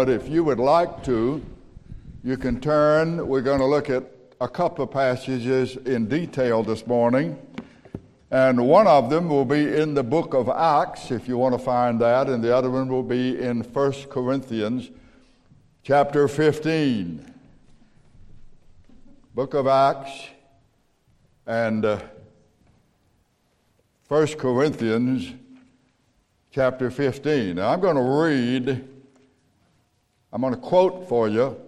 But if you would like to, you can turn. We're going to look at a couple of passages in detail this morning. And one of them will be in the book of Acts, if you want to find that, and the other one will be in 1 Corinthians chapter 15. Book of Acts and uh, 1 Corinthians chapter 15. Now, I'm going to read, I'm going to quote for you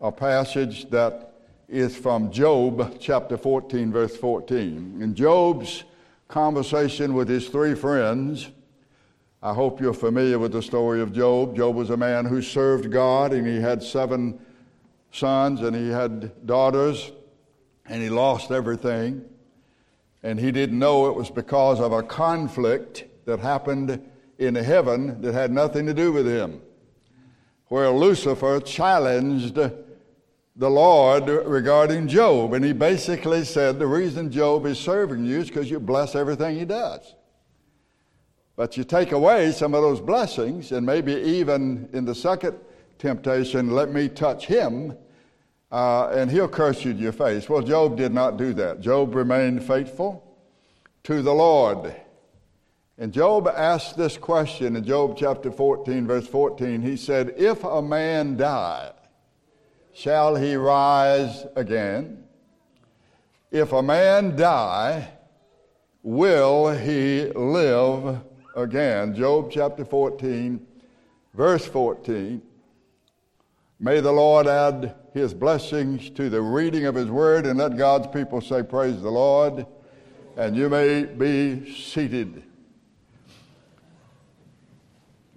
a passage that is from Job chapter 14, verse 14. In Job's conversation with his three friends, I hope you're familiar with the story of Job. Job was a man who served God, and he had seven sons, and he had daughters, and he lost everything. And he didn't know it was because of a conflict that happened in heaven that had nothing to do with him, where Lucifer challenged the Lord regarding Job. And he basically said, The reason Job is serving you is because you bless everything he does. But you take away some of those blessings, and maybe even in the second temptation, let me touch him, uh, and he'll curse you to your face. Well, Job did not do that. Job remained faithful to the Lord. And Job asked this question in Job chapter 14, verse 14. He said, If a man die, shall he rise again? If a man die, will he live again? Job chapter 14, verse 14. May the Lord add his blessings to the reading of his word and let God's people say, Praise the Lord. And you may be seated.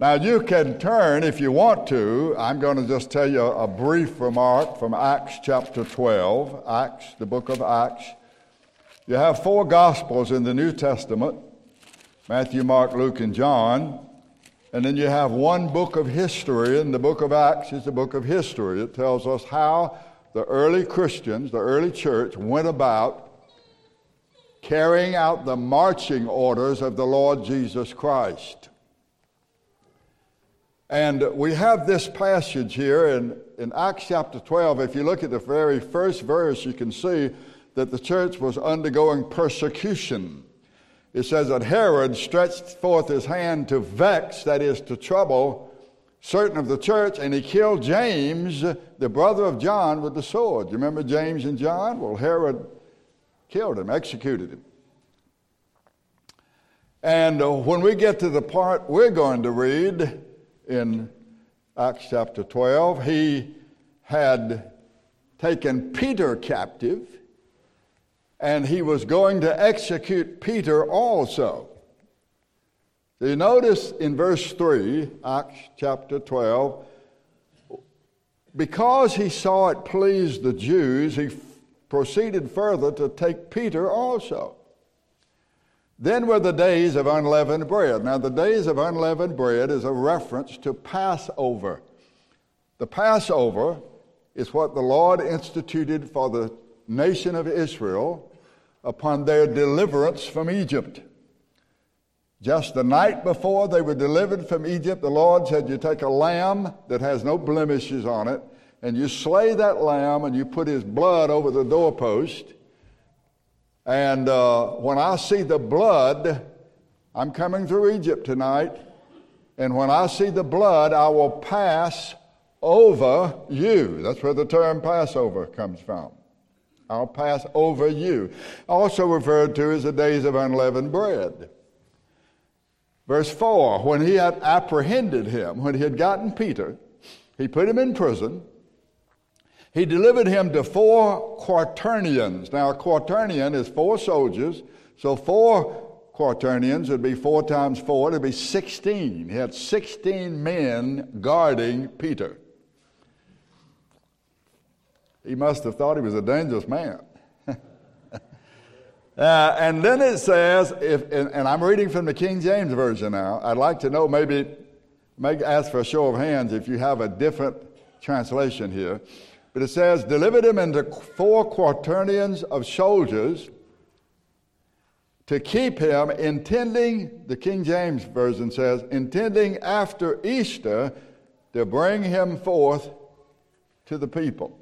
Now, you can turn if you want to. I'm going to just tell you a brief remark from Acts chapter 12. Acts, the book of Acts. You have four Gospels in the New Testament Matthew, Mark, Luke, and John. And then you have one book of history, and the book of Acts is the book of history. It tells us how the early Christians, the early church, went about carrying out the marching orders of the Lord Jesus Christ. And we have this passage here in, in Acts chapter 12. If you look at the very first verse, you can see that the church was undergoing persecution. It says that Herod stretched forth his hand to vex, that is, to trouble certain of the church, and he killed James, the brother of John, with the sword. You remember James and John? Well, Herod killed him, executed him. And uh, when we get to the part we're going to read, in Acts chapter 12. He had taken Peter captive, and he was going to execute Peter also. So you notice in verse 3, Acts chapter 12, because he saw it pleased the Jews, he proceeded further to take Peter also. Then were the days of unleavened bread. Now, the days of unleavened bread is a reference to Passover. The Passover is what the Lord instituted for the nation of Israel upon their deliverance from Egypt. Just the night before they were delivered from Egypt, the Lord said, You take a lamb that has no blemishes on it, and you slay that lamb, and you put his blood over the doorpost and uh, when I see the blood, I'm coming through Egypt tonight, and when I see the blood, I will pass over you. That's where the term Passover comes from. I'll pass over you. Also referred to as the days of unleavened bread. Verse 4 When he had apprehended him, when he had gotten Peter, he put him in prison he delivered him to four quaternions. Now, a quaternion is four soldiers, so four quaternions would be four times four, it'd be 16. He had 16 men guarding Peter. He must have thought he was a dangerous man. uh, and then it says, if, and, and, I'm reading from the King James Version now. I'd like to know, maybe, maybe ask for a show of hands if you have a different translation here. But it says, delivered him into four quaternions of soldiers to keep him, intending, the King James Version says, intending after Easter to bring him forth to the people.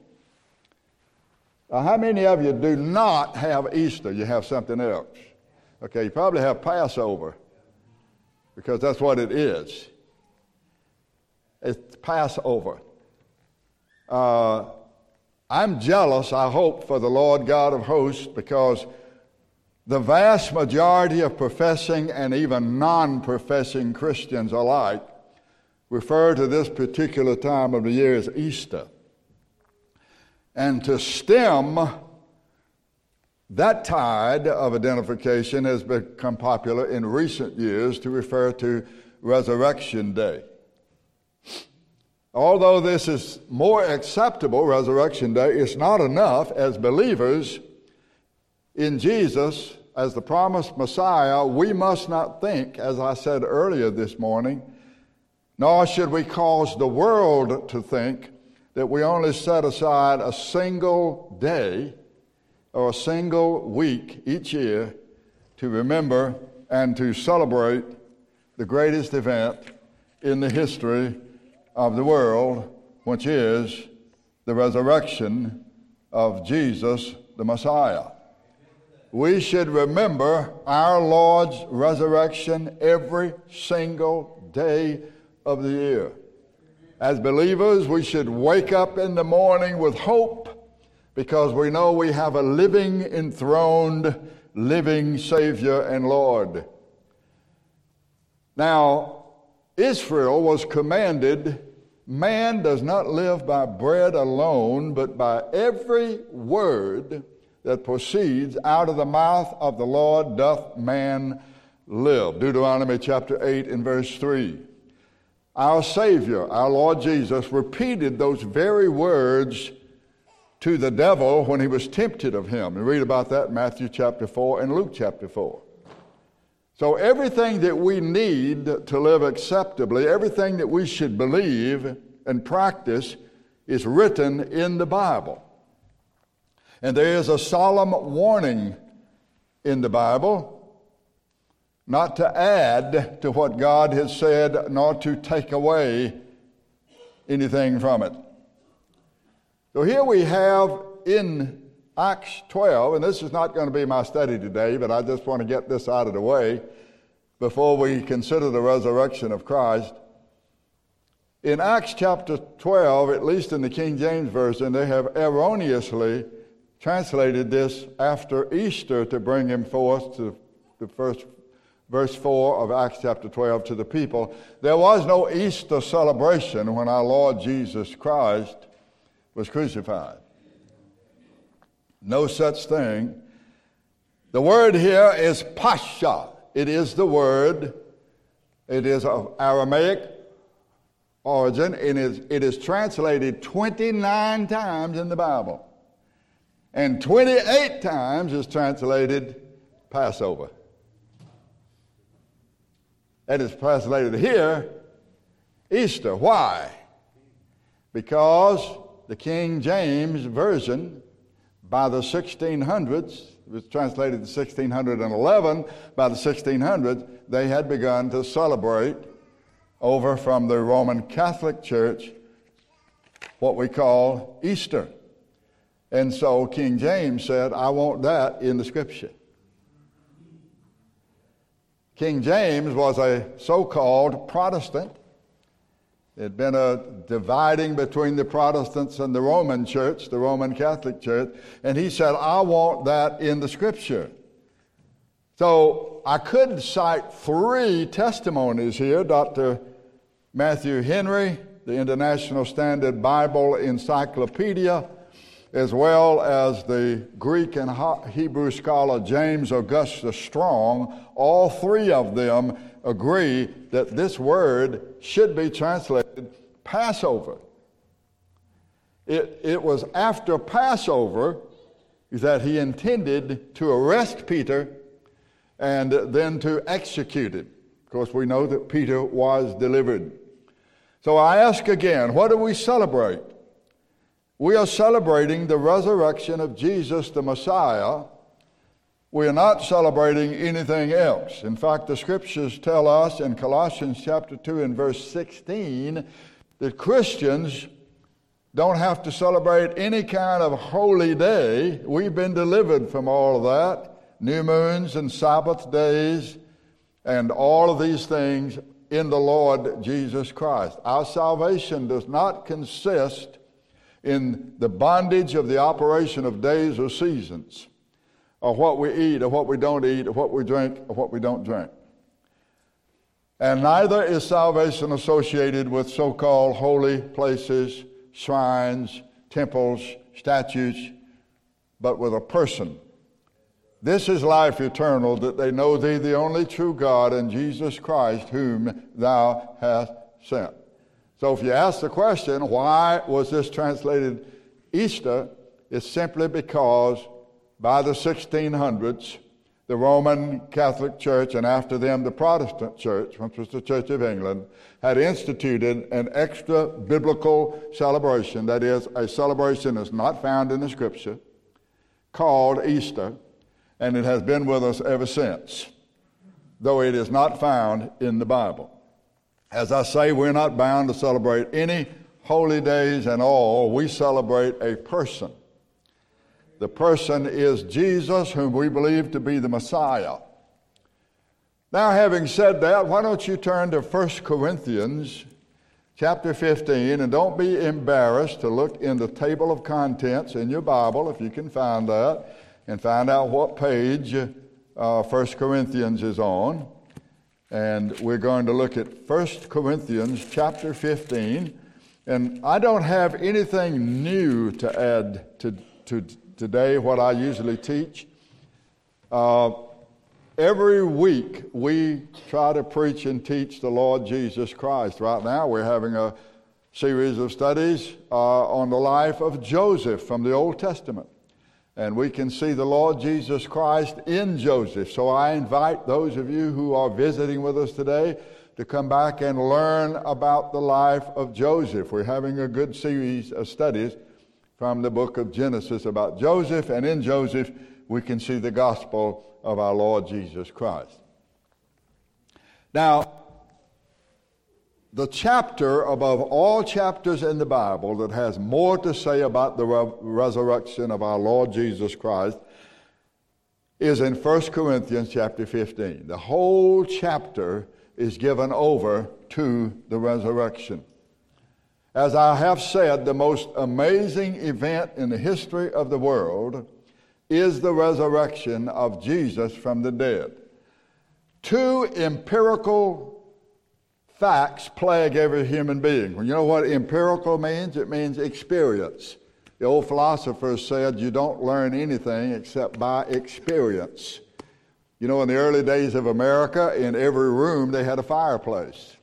Now, how many of you do not have Easter? You have something else. Okay, you probably have Passover because that's what it is. It's Passover. Uh, I'm jealous, I hope, for the Lord God of hosts because the vast majority of professing and even non professing Christians alike refer to this particular time of the year as Easter. And to stem that tide of identification has become popular in recent years to refer to Resurrection Day. Although this is more acceptable, Resurrection Day, it's not enough as believers in Jesus as the promised Messiah. We must not think, as I said earlier this morning, nor should we cause the world to think that we only set aside a single day or a single week each year to remember and to celebrate the greatest event in the history of the world, which is the resurrection of Jesus the Messiah. We should remember our Lord's resurrection every single day of the year. As believers, we should wake up in the morning with hope because we know we have a living, enthroned, living Savior and Lord. Now, Israel was commanded man does not live by bread alone, but by every word that proceeds out of the mouth of the Lord doth man live. Deuteronomy chapter 8 and verse 3. Our Savior, our Lord Jesus, repeated those very words to the devil when he was tempted of him. And read about that in Matthew chapter 4 and Luke chapter 4. So, everything that we need to live acceptably, everything that we should believe and practice, is written in the Bible. And there is a solemn warning in the Bible not to add to what God has said, nor to take away anything from it. So here we have in Acts 12, and this is not going to be my study today, but I just want to get this out of the way before we consider the resurrection of Christ. In Acts chapter 12, at least in the King James Version, they have erroneously translated this after Easter to bring him forth to the first verse 4 of Acts chapter 12 to the people. There was no Easter celebration when our Lord Jesus Christ was crucified. No such thing. The word here is pascha. It is the word, it is of Aramaic origin, and it is translated 29 times in the Bible. And 28 times is translated Passover. That is translated here Easter. Why? Because the King James Version by the 1600s, it was translated in 1611, by the 1600s, they had begun to celebrate over from the Roman Catholic Church what we call Easter. And so King James said, I want that in the scripture. King James was a so called Protestant there had been a dividing between the Protestants and the Roman church, the Roman Catholic church, and he said, I want that in the scripture. So I could cite three testimonies here Dr. Matthew Henry, the International Standard Bible Encyclopedia, as well as the Greek and Hebrew scholar James Augustus Strong, all three of them agree that this word should be translated Passover. It, it was after Passover that he intended to arrest Peter and then to execute him. Of course, we know that Peter was delivered. So I ask again, what do we celebrate? We are celebrating the resurrection of Jesus the Messiah we are not celebrating anything else. In fact, the scriptures tell us in Colossians chapter 2 and verse 16 that Christians don't have to celebrate any kind of holy day. We've been delivered from all of that new moons and Sabbath days and all of these things in the Lord Jesus Christ. Our salvation does not consist in the bondage of the operation of days or seasons, or what we eat, or what we don't eat, or what we drink, or what we don't drink. And neither is salvation associated with so called holy places, shrines, temples, statues, but with a person. This is life eternal, that they know thee, the only true God, and Jesus Christ, whom thou hast sent. So if you ask the question, why was this translated Easter? It's simply because by the 1600s, the Roman Catholic Church, and after them the Protestant Church, which was the Church of England, had instituted an extra biblical celebration, that is, a celebration that's not found in the Scripture, called Easter, and it has been with us ever since, though it is not found in the Bible. As I say, we're not bound to celebrate any holy days and all, we celebrate a person the person is Jesus, whom we believe to be the Messiah. Now, having said that, why don't you turn to 1 Corinthians chapter 15, and don't be embarrassed to look in the table of contents in your Bible, if you can find that, and find out what page uh, 1 Corinthians is on. And we're going to look at 1 Corinthians chapter 15. And I don't have anything new to add to, to today what I usually teach. Uh, every week we try to preach and teach the Lord Jesus Christ. Right now we're having a series of studies uh, on the life of Joseph from the Old Testament. And we can see the Lord Jesus Christ in Joseph. So I invite those of you who are visiting with us today to come back and learn about the life of Joseph. We're having a good series of studies from the book of Genesis about Joseph, and in Joseph, we can see the gospel of our Lord Jesus Christ. Now, the chapter above all chapters in the Bible that has more to say about the re- resurrection of our Lord Jesus Christ is in 1 Corinthians chapter 15. The whole chapter is given over to the resurrection. As I have said, the most amazing event in the history of the world is the resurrection of Jesus from the dead. Two empirical facts plague every human being. You know what empirical means? It means experience. The old philosophers said you don't learn anything except by experience. You know, in the early days of America, in every room they had a fireplace.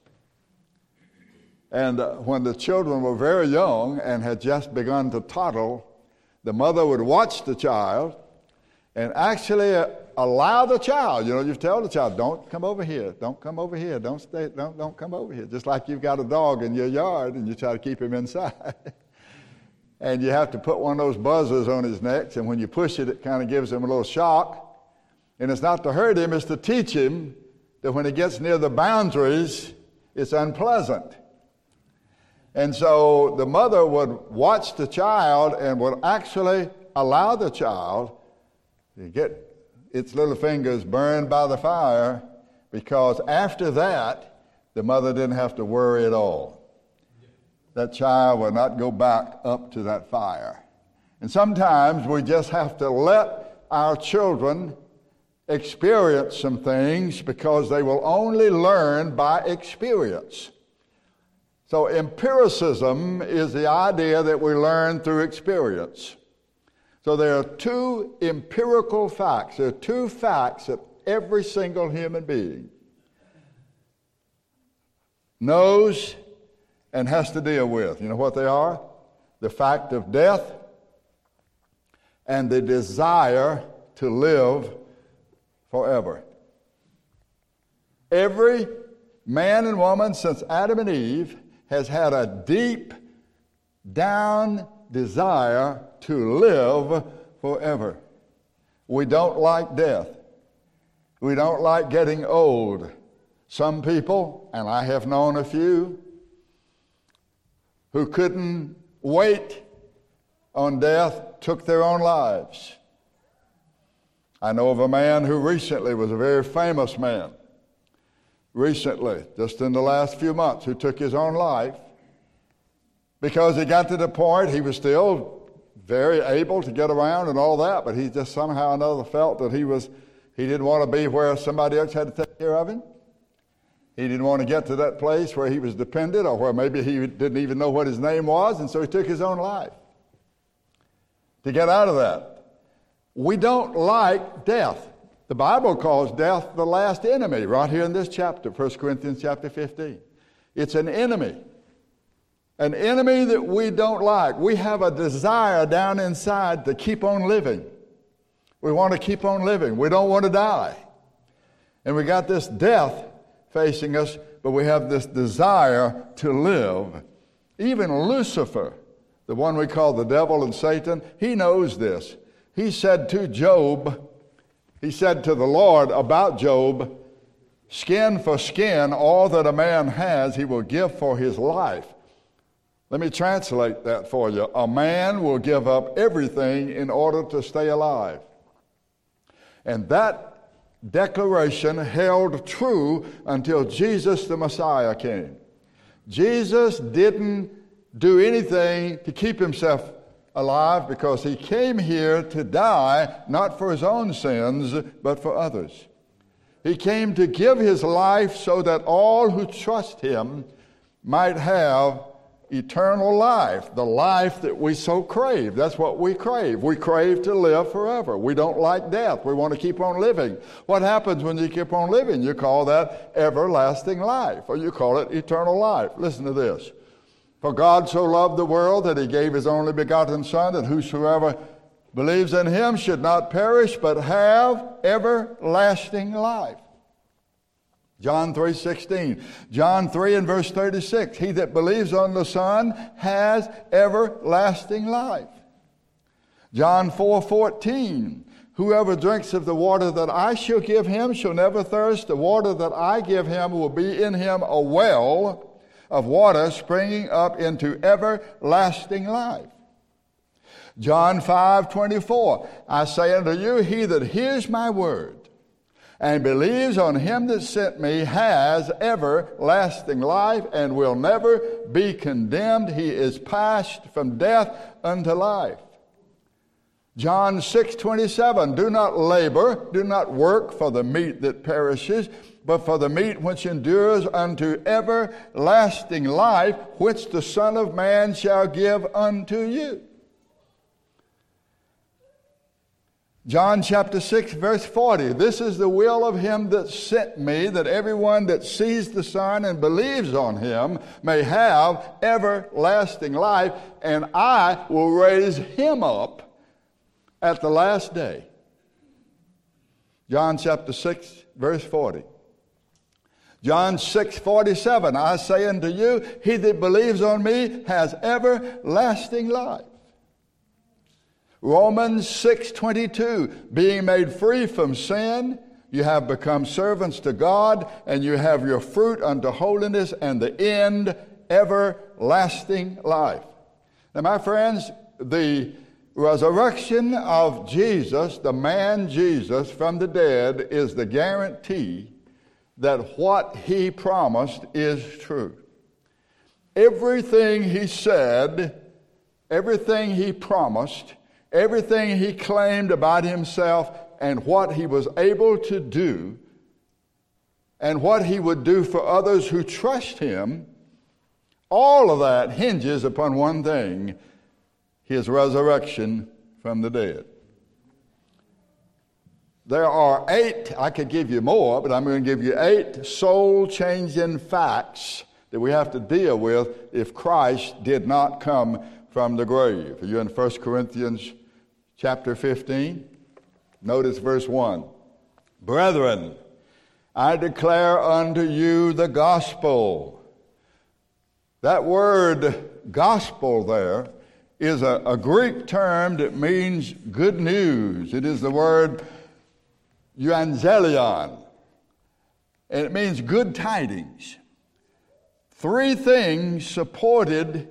And uh, when the children were very young and had just begun to toddle, the mother would watch the child and actually uh, allow the child. You know, you tell the child, "Don't come over here. Don't come over here. Don't stay. Don't don't come over here." Just like you've got a dog in your yard and you try to keep him inside. and you have to put one of those buzzers on his neck, and when you push it, it kind of gives him a little shock. And it's not to hurt him; it's to teach him that when he gets near the boundaries, it's unpleasant. And so the mother would watch the child and would actually allow the child to get its little fingers burned by the fire because after that, the mother didn't have to worry at all. That child would not go back up to that fire. And sometimes we just have to let our children experience some things because they will only learn by experience. So, empiricism is the idea that we learn through experience. So, there are two empirical facts. There are two facts that every single human being knows and has to deal with. You know what they are? The fact of death and the desire to live forever. Every man and woman since Adam and Eve has had a deep down desire to live forever. We don't like death. We don't like getting old. Some people, and I have known a few, who couldn't wait on death took their own lives. I know of a man who recently was a very famous man, recently, just in the last few months, who took his own life because he got to the point he was still very able to get around and all that, but he just somehow or another felt that he was he didn't want to be where somebody else had to take care of him. He didn't want to get to that place where he was dependent or where maybe he didn't even know what his name was, and so he took his own life to get out of that. We don't like death. The Bible calls death the last enemy right here in this chapter, 1 Corinthians chapter 15. It's an enemy. An enemy that we don't like. We have a desire down inside to keep on living. We want to keep on living. We don't want to die. And we got this death facing us, but we have this desire to live. Even Lucifer, the one we call the devil and Satan, he knows this. He said to Job, he said to the Lord about Job, skin for skin, all that a man has, he will give for his life. Let me translate that for you. A man will give up everything in order to stay alive. And that declaration held true until Jesus the Messiah came. Jesus didn't do anything to keep himself alive because he came here to die not for his own sins, but for others. He came to give his life so that all who trust him might have eternal life, the life that we so crave. That's what we crave. We crave to live forever. We don't like death. We want to keep on living. What happens when you keep on living? You call that everlasting life, or you call it eternal life. Listen to this. For God so loved the world that he gave his only begotten Son, that whosoever believes in him should not perish, but have everlasting life. John 3:16. John 3 and verse 36. He that believes on the Son has everlasting life. John 4:14. Whoever drinks of the water that I shall give him shall never thirst. The water that I give him will be in him a well of water springing up into everlasting life. John 5:24. I say unto you, he that hears my word and believes on him that sent me has everlasting life and will never be condemned. He is passed from death unto life. John 6 27, do not labor, do not work for the meat that perishes, but for the meat which endures unto everlasting life, which the Son of Man shall give unto you. John chapter 6, verse 40. This is the will of him that sent me, that everyone that sees the Son and believes on him may have everlasting life, and I will raise him up at the last day. John chapter 6, verse 40. John 6, 47. I say unto you, he that believes on me has everlasting life. Romans 6:22 being made free from sin you have become servants to God and you have your fruit unto holiness and the end everlasting life. Now my friends the resurrection of Jesus the man Jesus from the dead is the guarantee that what he promised is true. Everything he said, everything he promised everything he claimed about himself and what he was able to do and what he would do for others who trust him, all of that hinges upon one thing his resurrection from the dead. There are eight, I could give you more, but I'm going to give you eight soul changing facts that we have to deal with if Christ did not come from the grave. Are you in 1 Corinthians chapter 15. Notice verse 1. Brethren, I declare unto you the gospel. That word gospel there is a, a, Greek term that means good news. It is the word euangelion, and it means good tidings. Three things supported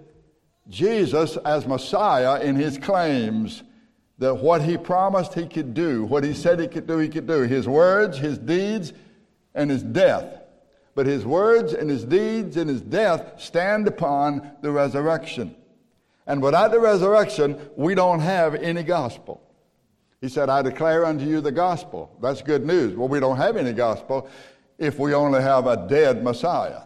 Jesus as Messiah in his claims that what he promised he could do, what he said he could do, he could do. His words, his deeds, and his death. But his words and his deeds and his death stand upon the resurrection. And without the resurrection, we don't have any gospel. He said, I declare unto you the gospel. That's good news. Well, we don't have any gospel if we only have a dead Messiah.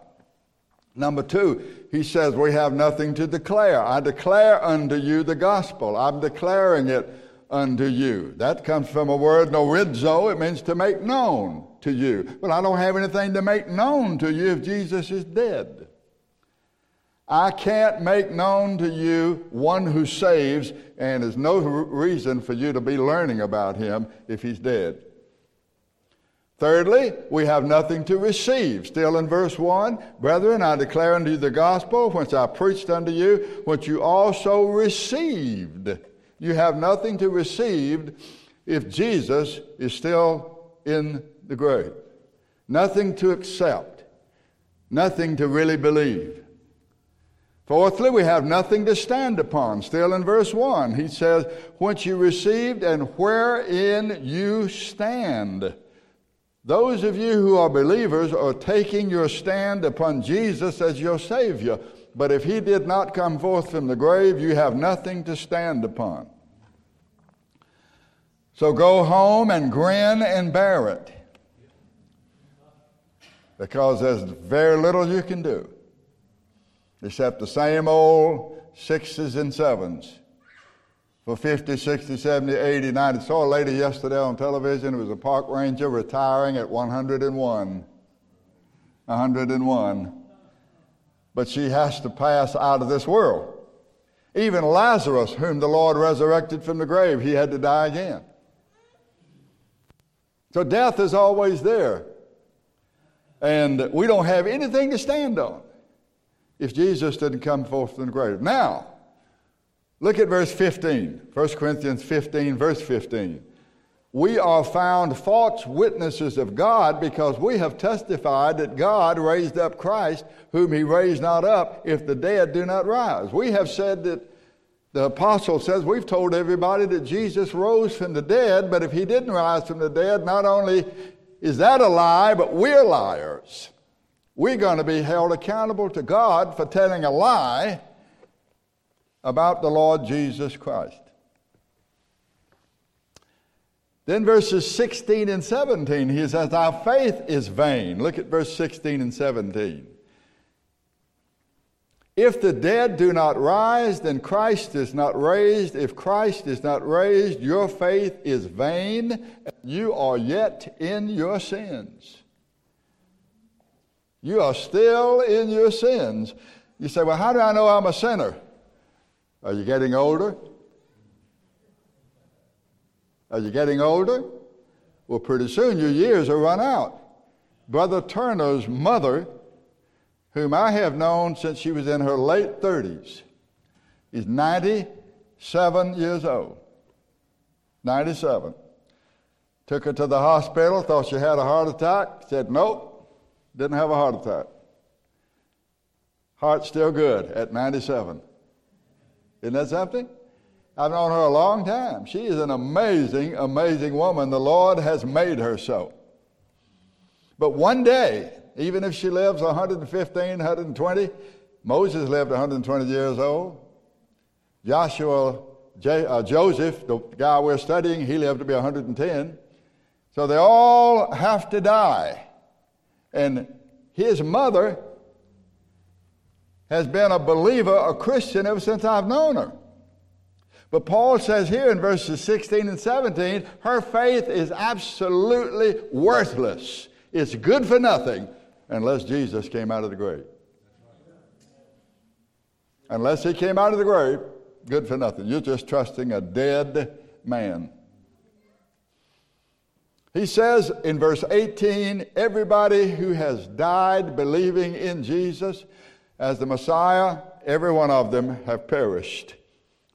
Number two, he says, We have nothing to declare. I declare unto you the gospel. I'm declaring it unto you. That comes from a word, gnorizo. It means to make known to you. But I don't have anything to make known to you if Jesus is dead. I can't make known to you one who saves, and there's no reason for you to be learning about him if he's dead. Thirdly, we have nothing to receive. Still in verse 1 Brethren, I declare unto you the gospel, which I preached unto you, which you also received. You have nothing to receive if Jesus is still in the grave. Nothing to accept. Nothing to really believe. Fourthly, we have nothing to stand upon. Still in verse 1, he says, What you received and wherein you stand. Those of you who are believers are taking your stand upon Jesus as your Savior. But if he did not come forth from the grave, you have nothing to stand upon. So go home and grin and bear it. Because there's very little you can do except the same old sixes and sevens for 50, 60, 70, 80, 90. I saw a lady yesterday on television. It was a park ranger retiring at 101. 101. But she has to pass out of this world. Even Lazarus, whom the Lord resurrected from the grave, he had to die again. So death is always there. And we don't have anything to stand on if Jesus didn't come forth from the grave. Now, look at verse 15, 1 Corinthians 15, verse 15. We are found false witnesses of God because we have testified that God raised up Christ, whom he raised not up, if the dead do not rise. We have said that the apostle says we've told everybody that Jesus rose from the dead, but if he didn't rise from the dead, not only is that a lie, but we're liars we're going to be held accountable to God for telling a lie about the Lord Jesus Christ. Then verses 16 and 17, he says, Our faith is vain. Look at verse 16 and 17. If the dead do not rise, then Christ is not raised. If Christ is not raised, your faith is vain. You are yet in your sins. You are still in your sins. You say, Well, how do I know I'm a sinner? Are you getting older? Are you getting older? Well, pretty soon your years are run out. Brother Turner's mother, whom I have known since she was in her late 30s, is 97 years old. 97. Took her to the hospital, thought she had a heart attack, said, Nope, didn't have a heart attack. Heart still good at 97. Isn't that something? I've known her a long time. She is an amazing, amazing woman. The Lord has made her so. But one day, even if she lives 115, 120, Moses lived 120 years old. Joshua, J, uh, Joseph, the guy we're studying, he lived to be 110. So they all have to die. And his mother has been a believer, a Christian, ever since I've known her. But Paul says here in verses 16 and 17, her faith is absolutely worthless. It's good for nothing unless Jesus came out of the grave. Unless he came out of the grave, good for nothing. You're just trusting a dead man. He says in verse 18 everybody who has died believing in Jesus as the Messiah, every one of them have perished.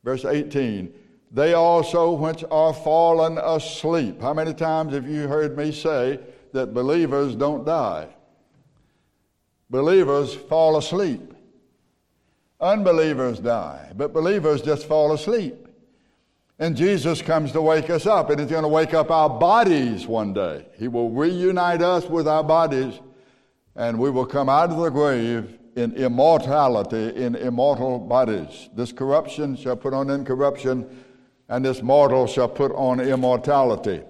Verse 18 they also which are fallen asleep. How many times have you heard me say that believers don't die? Believers fall asleep. Unbelievers die, but believers just fall asleep. And Jesus comes to wake us up, and He's going to wake up our bodies one day. He will reunite us with our bodies, and we will come out of the grave in immortality, in immortal bodies. This corruption shall put on incorruption, and this mortal shall put on immortality.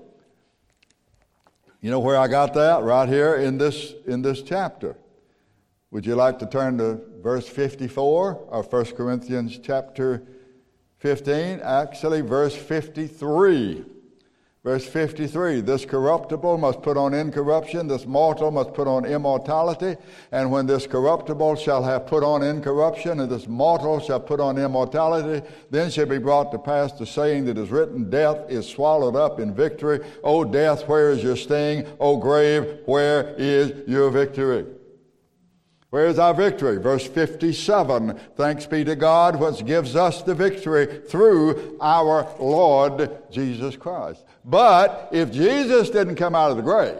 You know where I got that? Right here in this, in this chapter. Would you like to turn to verse 54 of 1 Corinthians chapter 15? Actually, verse 53. Verse 53 This corruptible must put on incorruption, this mortal must put on immortality. And when this corruptible shall have put on incorruption, and this mortal shall put on immortality, then shall be brought to pass the saying that is written Death is swallowed up in victory. O death, where is your sting? O grave, where is your victory? Where is our victory? Verse 57 Thanks be to God, which gives us the victory through our Lord Jesus Christ. But if Jesus didn't come out of the grave,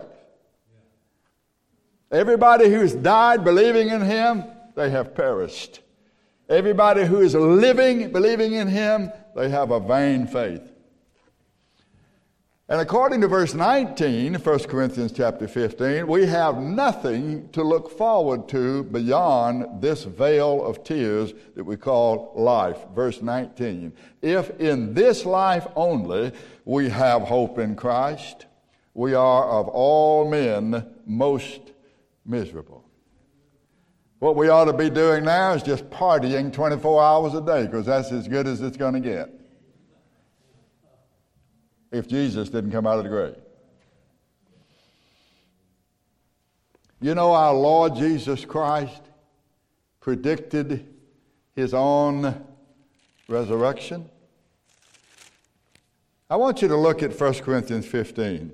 everybody who's died believing in Him, they have perished. Everybody who is living believing in Him, they have a vain faith. And according to verse 19, 1 Corinthians chapter 15, we have nothing to look forward to beyond this vale of tears that we call life. Verse 19. If in this life only we have hope in Christ, we are of all men most miserable. What we ought to be doing now is just partying 24 hours a day because that's as good as it's going to get if Jesus didn't come out of the grave. You know, our Lord Jesus Christ predicted his own resurrection. I want you to look at 1 Corinthians 15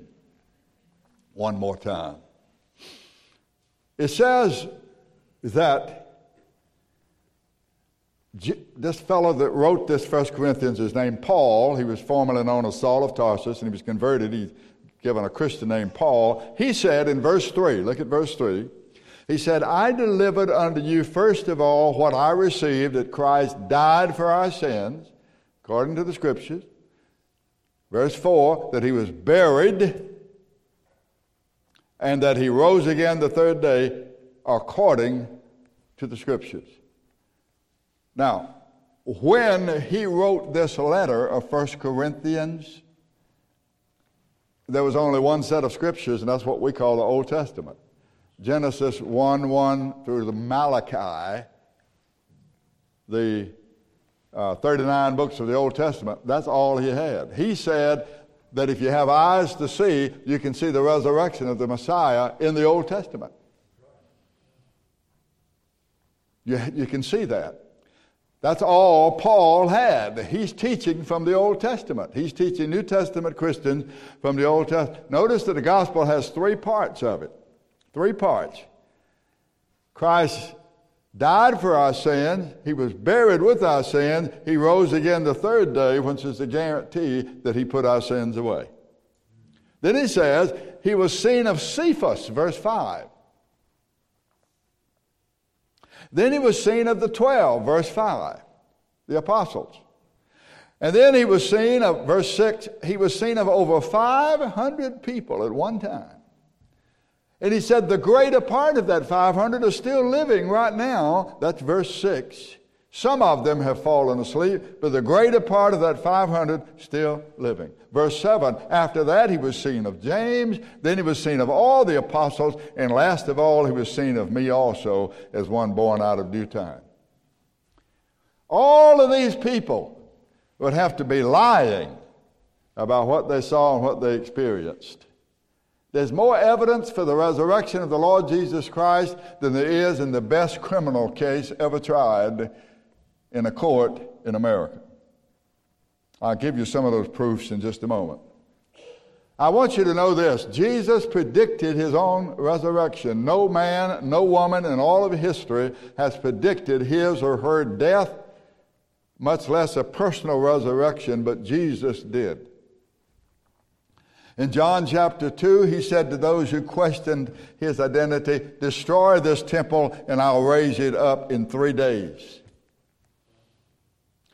one more time. It says that this fellow that wrote this First Corinthians is named Paul. He was formerly known as Saul of Tarsus, and he was converted. He's given a Christian name Paul. He said in verse 3, look at verse 3. He said, I delivered unto you first of all what I received that Christ died for our sins, according to the Scriptures. Verse 4, that he was buried and that he rose again the third day, according to the Scriptures. Now, when he wrote this letter of 1 Corinthians, there was only one set of scriptures, and that's what we call the Old Testament. Genesis 1 1 through the Malachi, the uh, 39 books of the Old Testament, that's all he had. He said that if you have eyes to see, you can see the resurrection of the Messiah in the Old Testament. You, you can see that. That's all Paul had. He's teaching from the Old Testament. He's teaching New Testament Christians from the Old Testament. Notice that the gospel has three parts of it. Three parts. Christ died for our sins. He was buried with our sins. He rose again the third day, which is the guarantee that he put our sins away. Then he says, he was seen of Cephas, verse 5. Then he was seen of the twelve, verse 5, the apostles. And then he was seen of, verse 6, he was seen of over 500 people at one time. And he said the greater part of that 500 are still living right now. That's verse 6. Some of them have fallen asleep, but the greater part of that 500 still living. Verse 7 After that, he was seen of James, then he was seen of all the apostles, and last of all, he was seen of me also as one born out of due time. All of these people would have to be lying about what they saw and what they experienced. There's more evidence for the resurrection of the Lord Jesus Christ than there is in the best criminal case ever tried in a court in America. I'll give you some of those proofs in just a moment. I want you to know this Jesus predicted his own resurrection. No man, no woman in all of history has predicted his or her death, much less a personal resurrection, but Jesus did. In John chapter 2, he said to those who questioned his identity, Destroy this temple, and I'll raise it up in three days.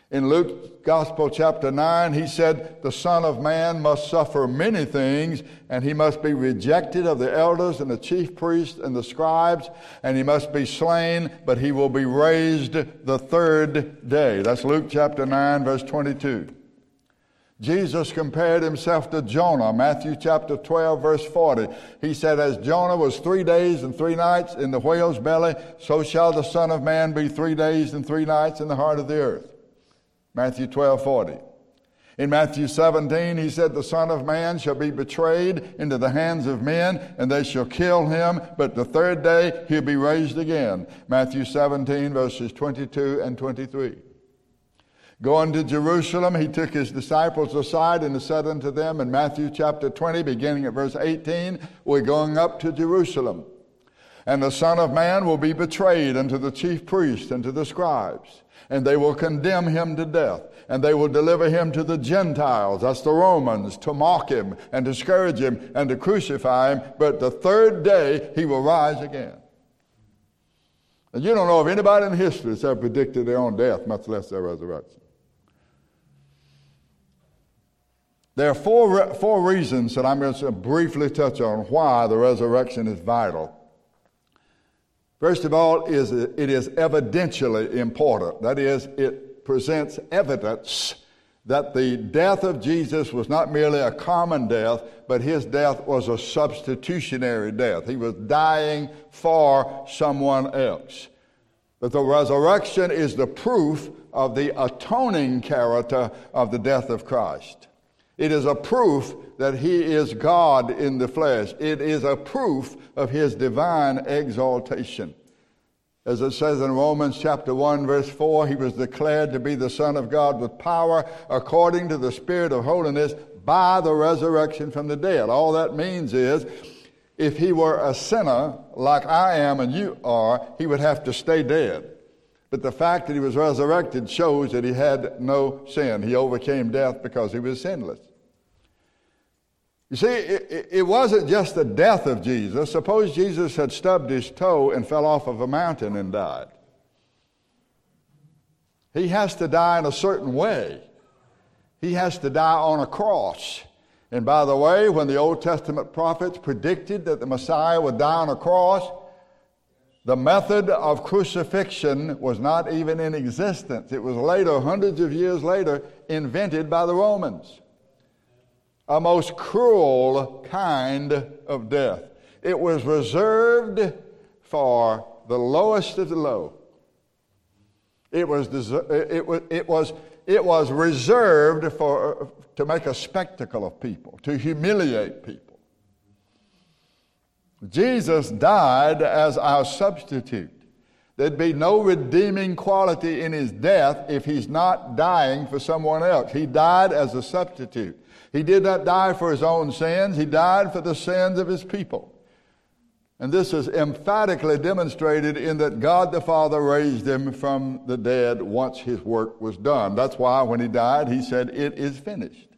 In Luke Gospel, chapter 9, he said, The Son of Man must suffer many things, and he must be rejected of the elders and the chief priests and the scribes, and he must be slain, but he will be raised the third day. That's Luke chapter 9, verse 22. Jesus compared himself to Jonah, Matthew chapter 12, verse 40. He said, As Jonah was three days and three nights in the whale's belly, so shall the Son of Man be three days and three nights in the heart of the earth. Matthew 12, 40. In Matthew 17, he said, The Son of Man shall be betrayed into the hands of men, and they shall kill him, but the third day he'll be raised again. Matthew 17, verses 22 and 23. Going to Jerusalem, he took his disciples aside and said unto them in Matthew chapter 20, beginning at verse 18, We're going up to Jerusalem. And the Son of Man will be betrayed unto the chief priests and to the scribes and they will condemn him to death, and they will deliver him to the Gentiles, that's the Romans, to mock him and to scourge him and to crucify him, but the third day he will rise again. And you don't know of anybody in history that's ever predicted their own death, much less their resurrection. There are four, four reasons that I'm going to briefly touch on why the resurrection is vital. First of all, is it is evidentially important. That is, it presents evidence that the death of Jesus was not merely a common death, but his death was a substitutionary death. He was dying for someone else. But the resurrection is the proof of the atoning character of the death of Christ. It is a proof that he is God in the flesh. It is a proof of his divine exaltation. As it says in Romans chapter 1 verse 4, he was declared to be the Son of God with power according to the Spirit of holiness by the resurrection from the dead. All that means is if he were a sinner like I am and you are, he would have to stay dead. But the fact that he was resurrected shows that he had no sin. He overcame death because he was sinless. You see, it, it, wasn't just the death of Jesus. Suppose Jesus had stubbed his toe and fell off of a mountain and died. He has to die in a certain way. He has to die on a cross. And by the way, when the Old Testament prophets predicted that the Messiah would die on a cross, the method of crucifixion was not even in existence. It was later, hundreds of years later, invented by the Romans a most cruel kind of death. It was reserved for the lowest of the low. It was, it was, it was, it was reserved for, to make a spectacle of people, to humiliate people. Jesus died as our substitute. There'd be no redeeming quality in his death if he's not dying for someone else. He died as a substitute. He did not die for his own sins, he died for the sins of his people. And this is emphatically demonstrated in that God the Father raised him from the dead once his work was done. That's why when he died, he said, It is finished.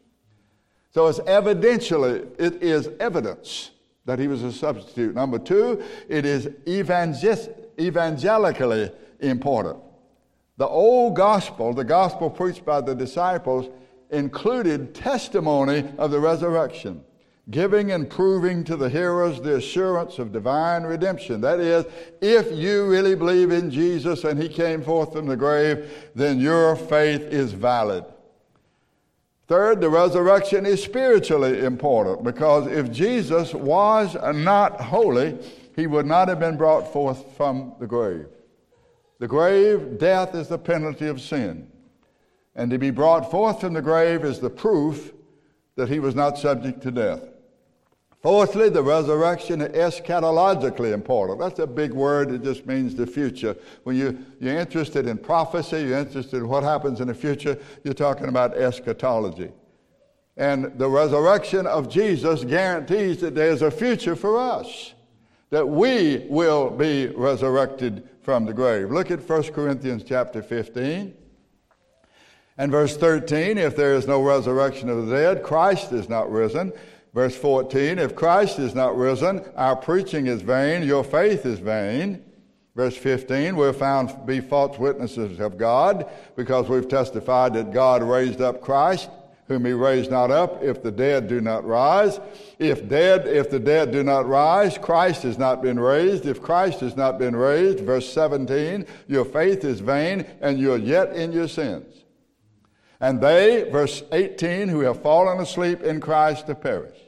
So it's evidentially, it is evidence that he was a substitute. Number two, it is evangelically important. The old gospel, the gospel preached by the disciples, included testimony of the resurrection, giving and proving to the hearers the assurance of divine redemption. That is, if you really believe in Jesus and he came forth from the grave, then your faith is valid. Third, the resurrection is spiritually important because if Jesus was not holy, he would not have been brought forth from the grave. The grave, death, is the penalty of sin and to be brought forth from the grave is the proof that he was not subject to death. Fourthly, the resurrection is eschatologically important. That's a big word. It just means the future. When you, you're interested in prophecy, you're interested in what happens in the future, you're talking about eschatology. And the resurrection of Jesus guarantees that there's a future for us, that we will be resurrected from the grave. Look at 1 Corinthians chapter 15. And verse 13, if there is no resurrection of the dead, Christ is not risen. Verse 14, if Christ is not risen, our preaching is vain, your faith is vain. Verse 15, we're found to be false witnesses of God because we've testified that God raised up Christ, whom he raised not up, if the dead do not rise. If dead, if the dead do not rise, Christ has not been raised. If Christ has not been raised, verse 17, your faith is vain and you're yet in your sins. And they, verse 18, who have fallen asleep in Christ have perished.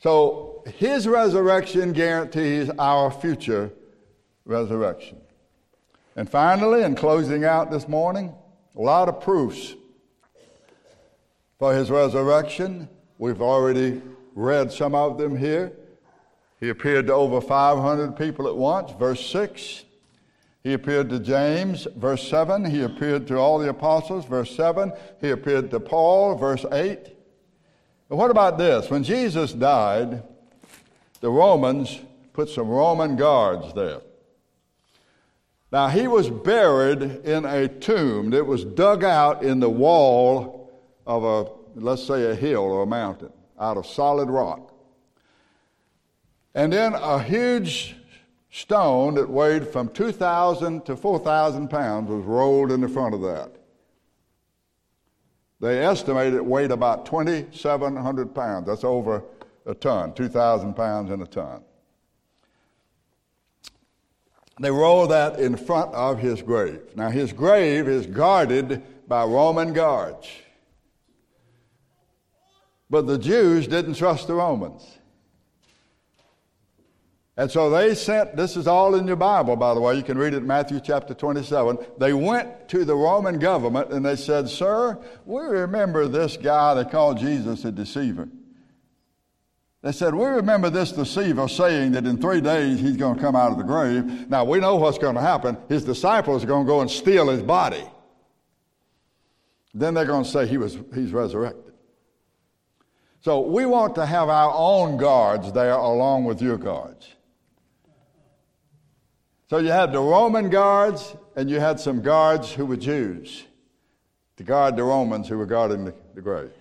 So his resurrection guarantees our future resurrection. And finally, in closing out this morning, a lot of proofs for his resurrection. We've already read some of them here. He appeared to over 500 people at once, verse 6. He appeared to James, verse 7. He appeared to all the apostles, verse 7. He appeared to Paul, verse 8. But what about this? When Jesus died, the Romans put some Roman guards there. Now, he was buried in a tomb that was dug out in the wall of a, let's say, a hill or a mountain out of solid rock. And then a huge stone that weighed from 2,000 to 4,000 pounds was rolled in the front of that. They estimate it weighed about 2,700 pounds. That's over a ton, 2,000 pounds in a ton. They roll that in front of his grave. Now, his grave is guarded by Roman guards. But the Jews didn't trust the Romans. And so they sent, this is all in your Bible, by the way, you can read it in Matthew chapter 27. They went to the Roman government and they said, Sir, we remember this guy that called Jesus a deceiver. They said, We remember this deceiver saying that in three days he's going to come out of the grave. Now we know what's going to happen. His disciples are going to go and steal his body. Then they're going to say he was, he's resurrected. So we want to have our own guards there along with your guards. So you had the Roman guards, and you had some guards who were Jews to guard the Romans who were guarding the, the grave.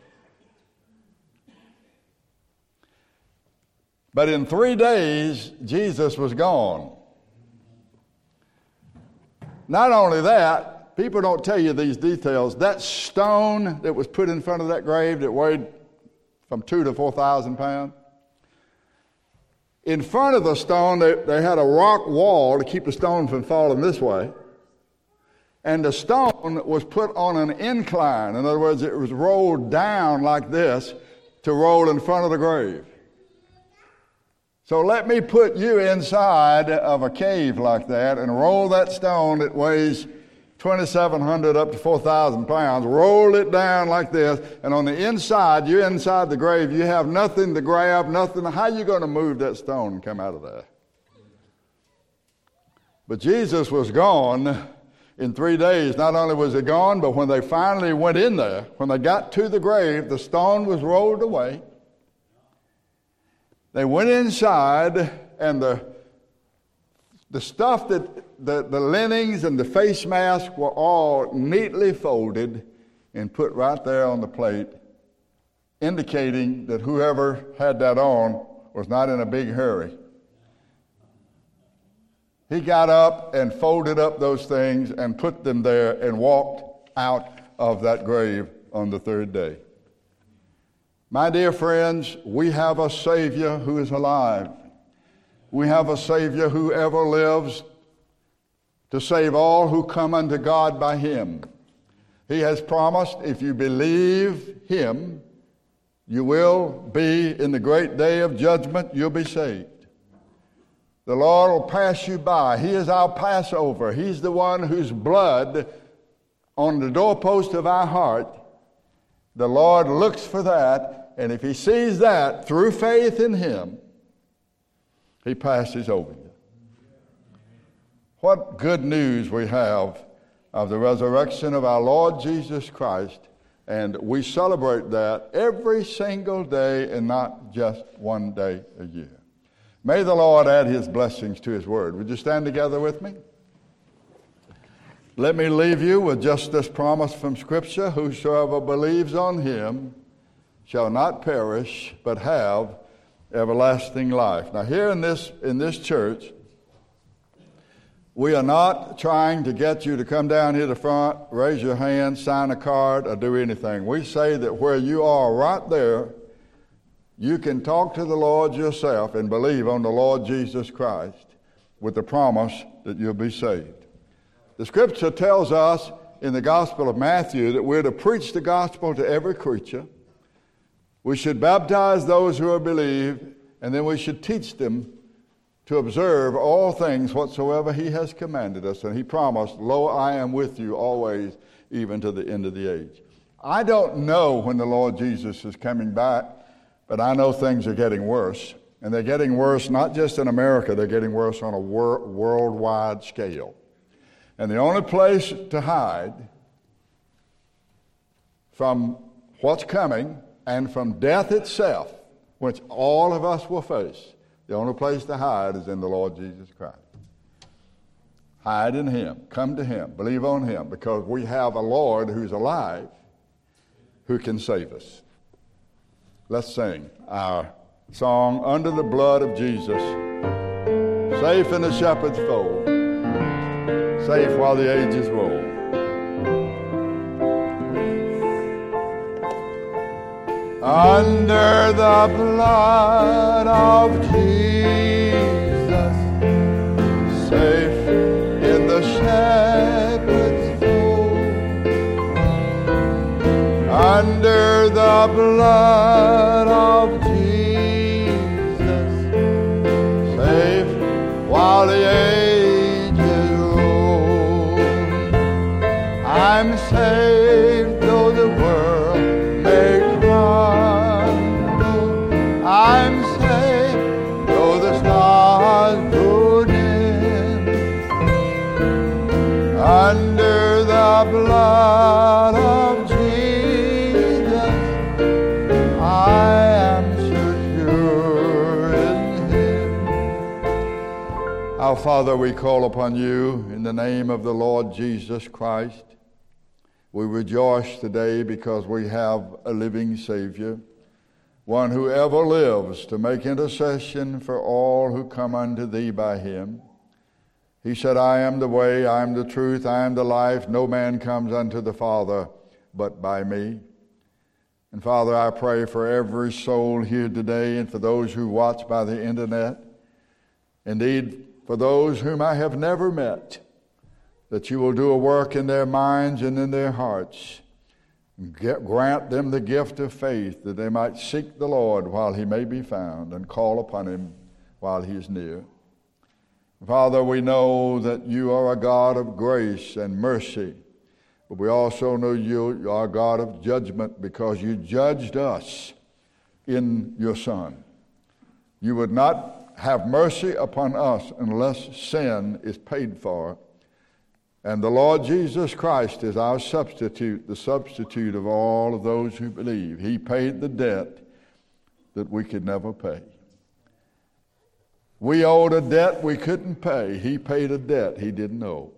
But in three days, Jesus was gone. Not only that, people don't tell you these details. That stone that was put in front of that grave that weighed from two to four thousand pounds, in front of the stone, they, they had a rock wall to keep the stone from falling this way. And the stone was put on an incline. In other words, it was rolled down like this to roll in front of the grave. So let me put you inside of a cave like that and roll that stone that weighs 2,700 up to 4,000 pounds, roll it down like this, and on the inside, you're inside the grave, you have nothing to grab, nothing. How are you going to move that stone and come out of there? But Jesus was gone in three days. Not only was he gone, but when they finally went in there, when they got to the grave, the stone was rolled away. They went inside, and the, the stuff that the, the linens and the face mask were all neatly folded and put right there on the plate, indicating that whoever had that on was not in a big hurry. He got up and folded up those things and put them there and walked out of that grave on the third day. My dear friends, we have a Savior who is alive. We have a Savior who ever lives to save all who come unto God by him. He has promised if you believe him, you will be in the great day of judgment, you'll be saved. The Lord will pass you by. He is our Passover. He's the one whose blood on the doorpost of our heart, the Lord looks for that, and if He sees that through faith in Him, He passes over. What good news we have of the resurrection of our Lord Jesus Christ, and we celebrate that every single day and not just one day a year. May the Lord add his blessings to his word. Would you stand together with me? Let me leave you with just this promise from Scripture Whosoever believes on him shall not perish, but have everlasting life. Now, here in this, in this church, We are not trying to get you to come down here to front, raise your hand, sign a card, or do anything. We say that where you are right there, you can talk to the Lord yourself and believe on the Lord Jesus Christ with the promise that you'll be saved. The scripture tells us in the Gospel of Matthew that we're to preach the gospel to every creature. We should baptize those who are believed, and then we should teach them to observe all things whatsoever he has commanded us. And he promised, Lo, I am with you always, even to the end of the age. I don't know when the Lord Jesus is coming back, but I know things are getting worse. And they're getting worse not just in America, they're getting worse on a wor- worldwide scale. And the only place to hide from what's coming and from death itself, which all of us will face, the only place to hide is in the Lord Jesus Christ. Hide in Him. Come to Him. Believe on Him because we have a Lord who's alive who can save us. Let's sing our song, Under the Blood of Jesus. Safe in the shepherd's fold, safe while the ages roll. Under the blood of Jesus, safe in the shepherd's fold. Under the blood of Jesus, safe while the ages roll. I'm saved Father, we call upon you in the name of the Lord Jesus Christ. We rejoice today because we have a living Savior, one who ever lives to make intercession for all who come unto thee by him. He said, I am the way, I am the truth, I am the life. No man comes unto the Father but by me. And Father, I pray for every soul here today and for those who watch by the internet. Indeed, for those whom I have never met, that you will do a work in their minds and in their hearts. Get, grant them the gift of faith that they might seek the Lord while he may be found and call upon him while he is near. Father, we know that you are a God of grace and mercy, but we also know you are a God of judgment because you judged us in your Son. You would not have mercy upon us unless sin is paid for. And the Lord Jesus Christ is our substitute, the substitute of all of those who believe. He paid the debt that we could never pay. We owed a debt we couldn't pay. He paid a debt he didn't owe.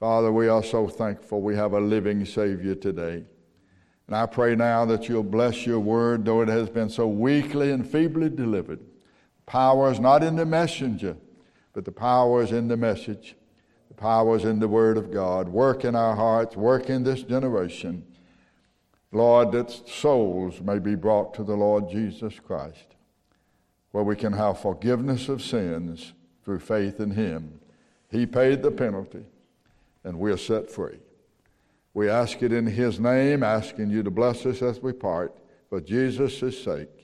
Father, we are so thankful we have a living Savior today. And I pray now that you'll bless your word, though it has been so weakly and feebly delivered. Power is not in the messenger, but the power is in the message. The power is in the word of God. Work in our hearts, work in this generation. Lord, that souls may be brought to the Lord Jesus Christ, where we can have forgiveness of sins through faith in Him. He paid the penalty, and we are set free. We ask it in His name, asking you to bless us as we part, for Jesus' sake.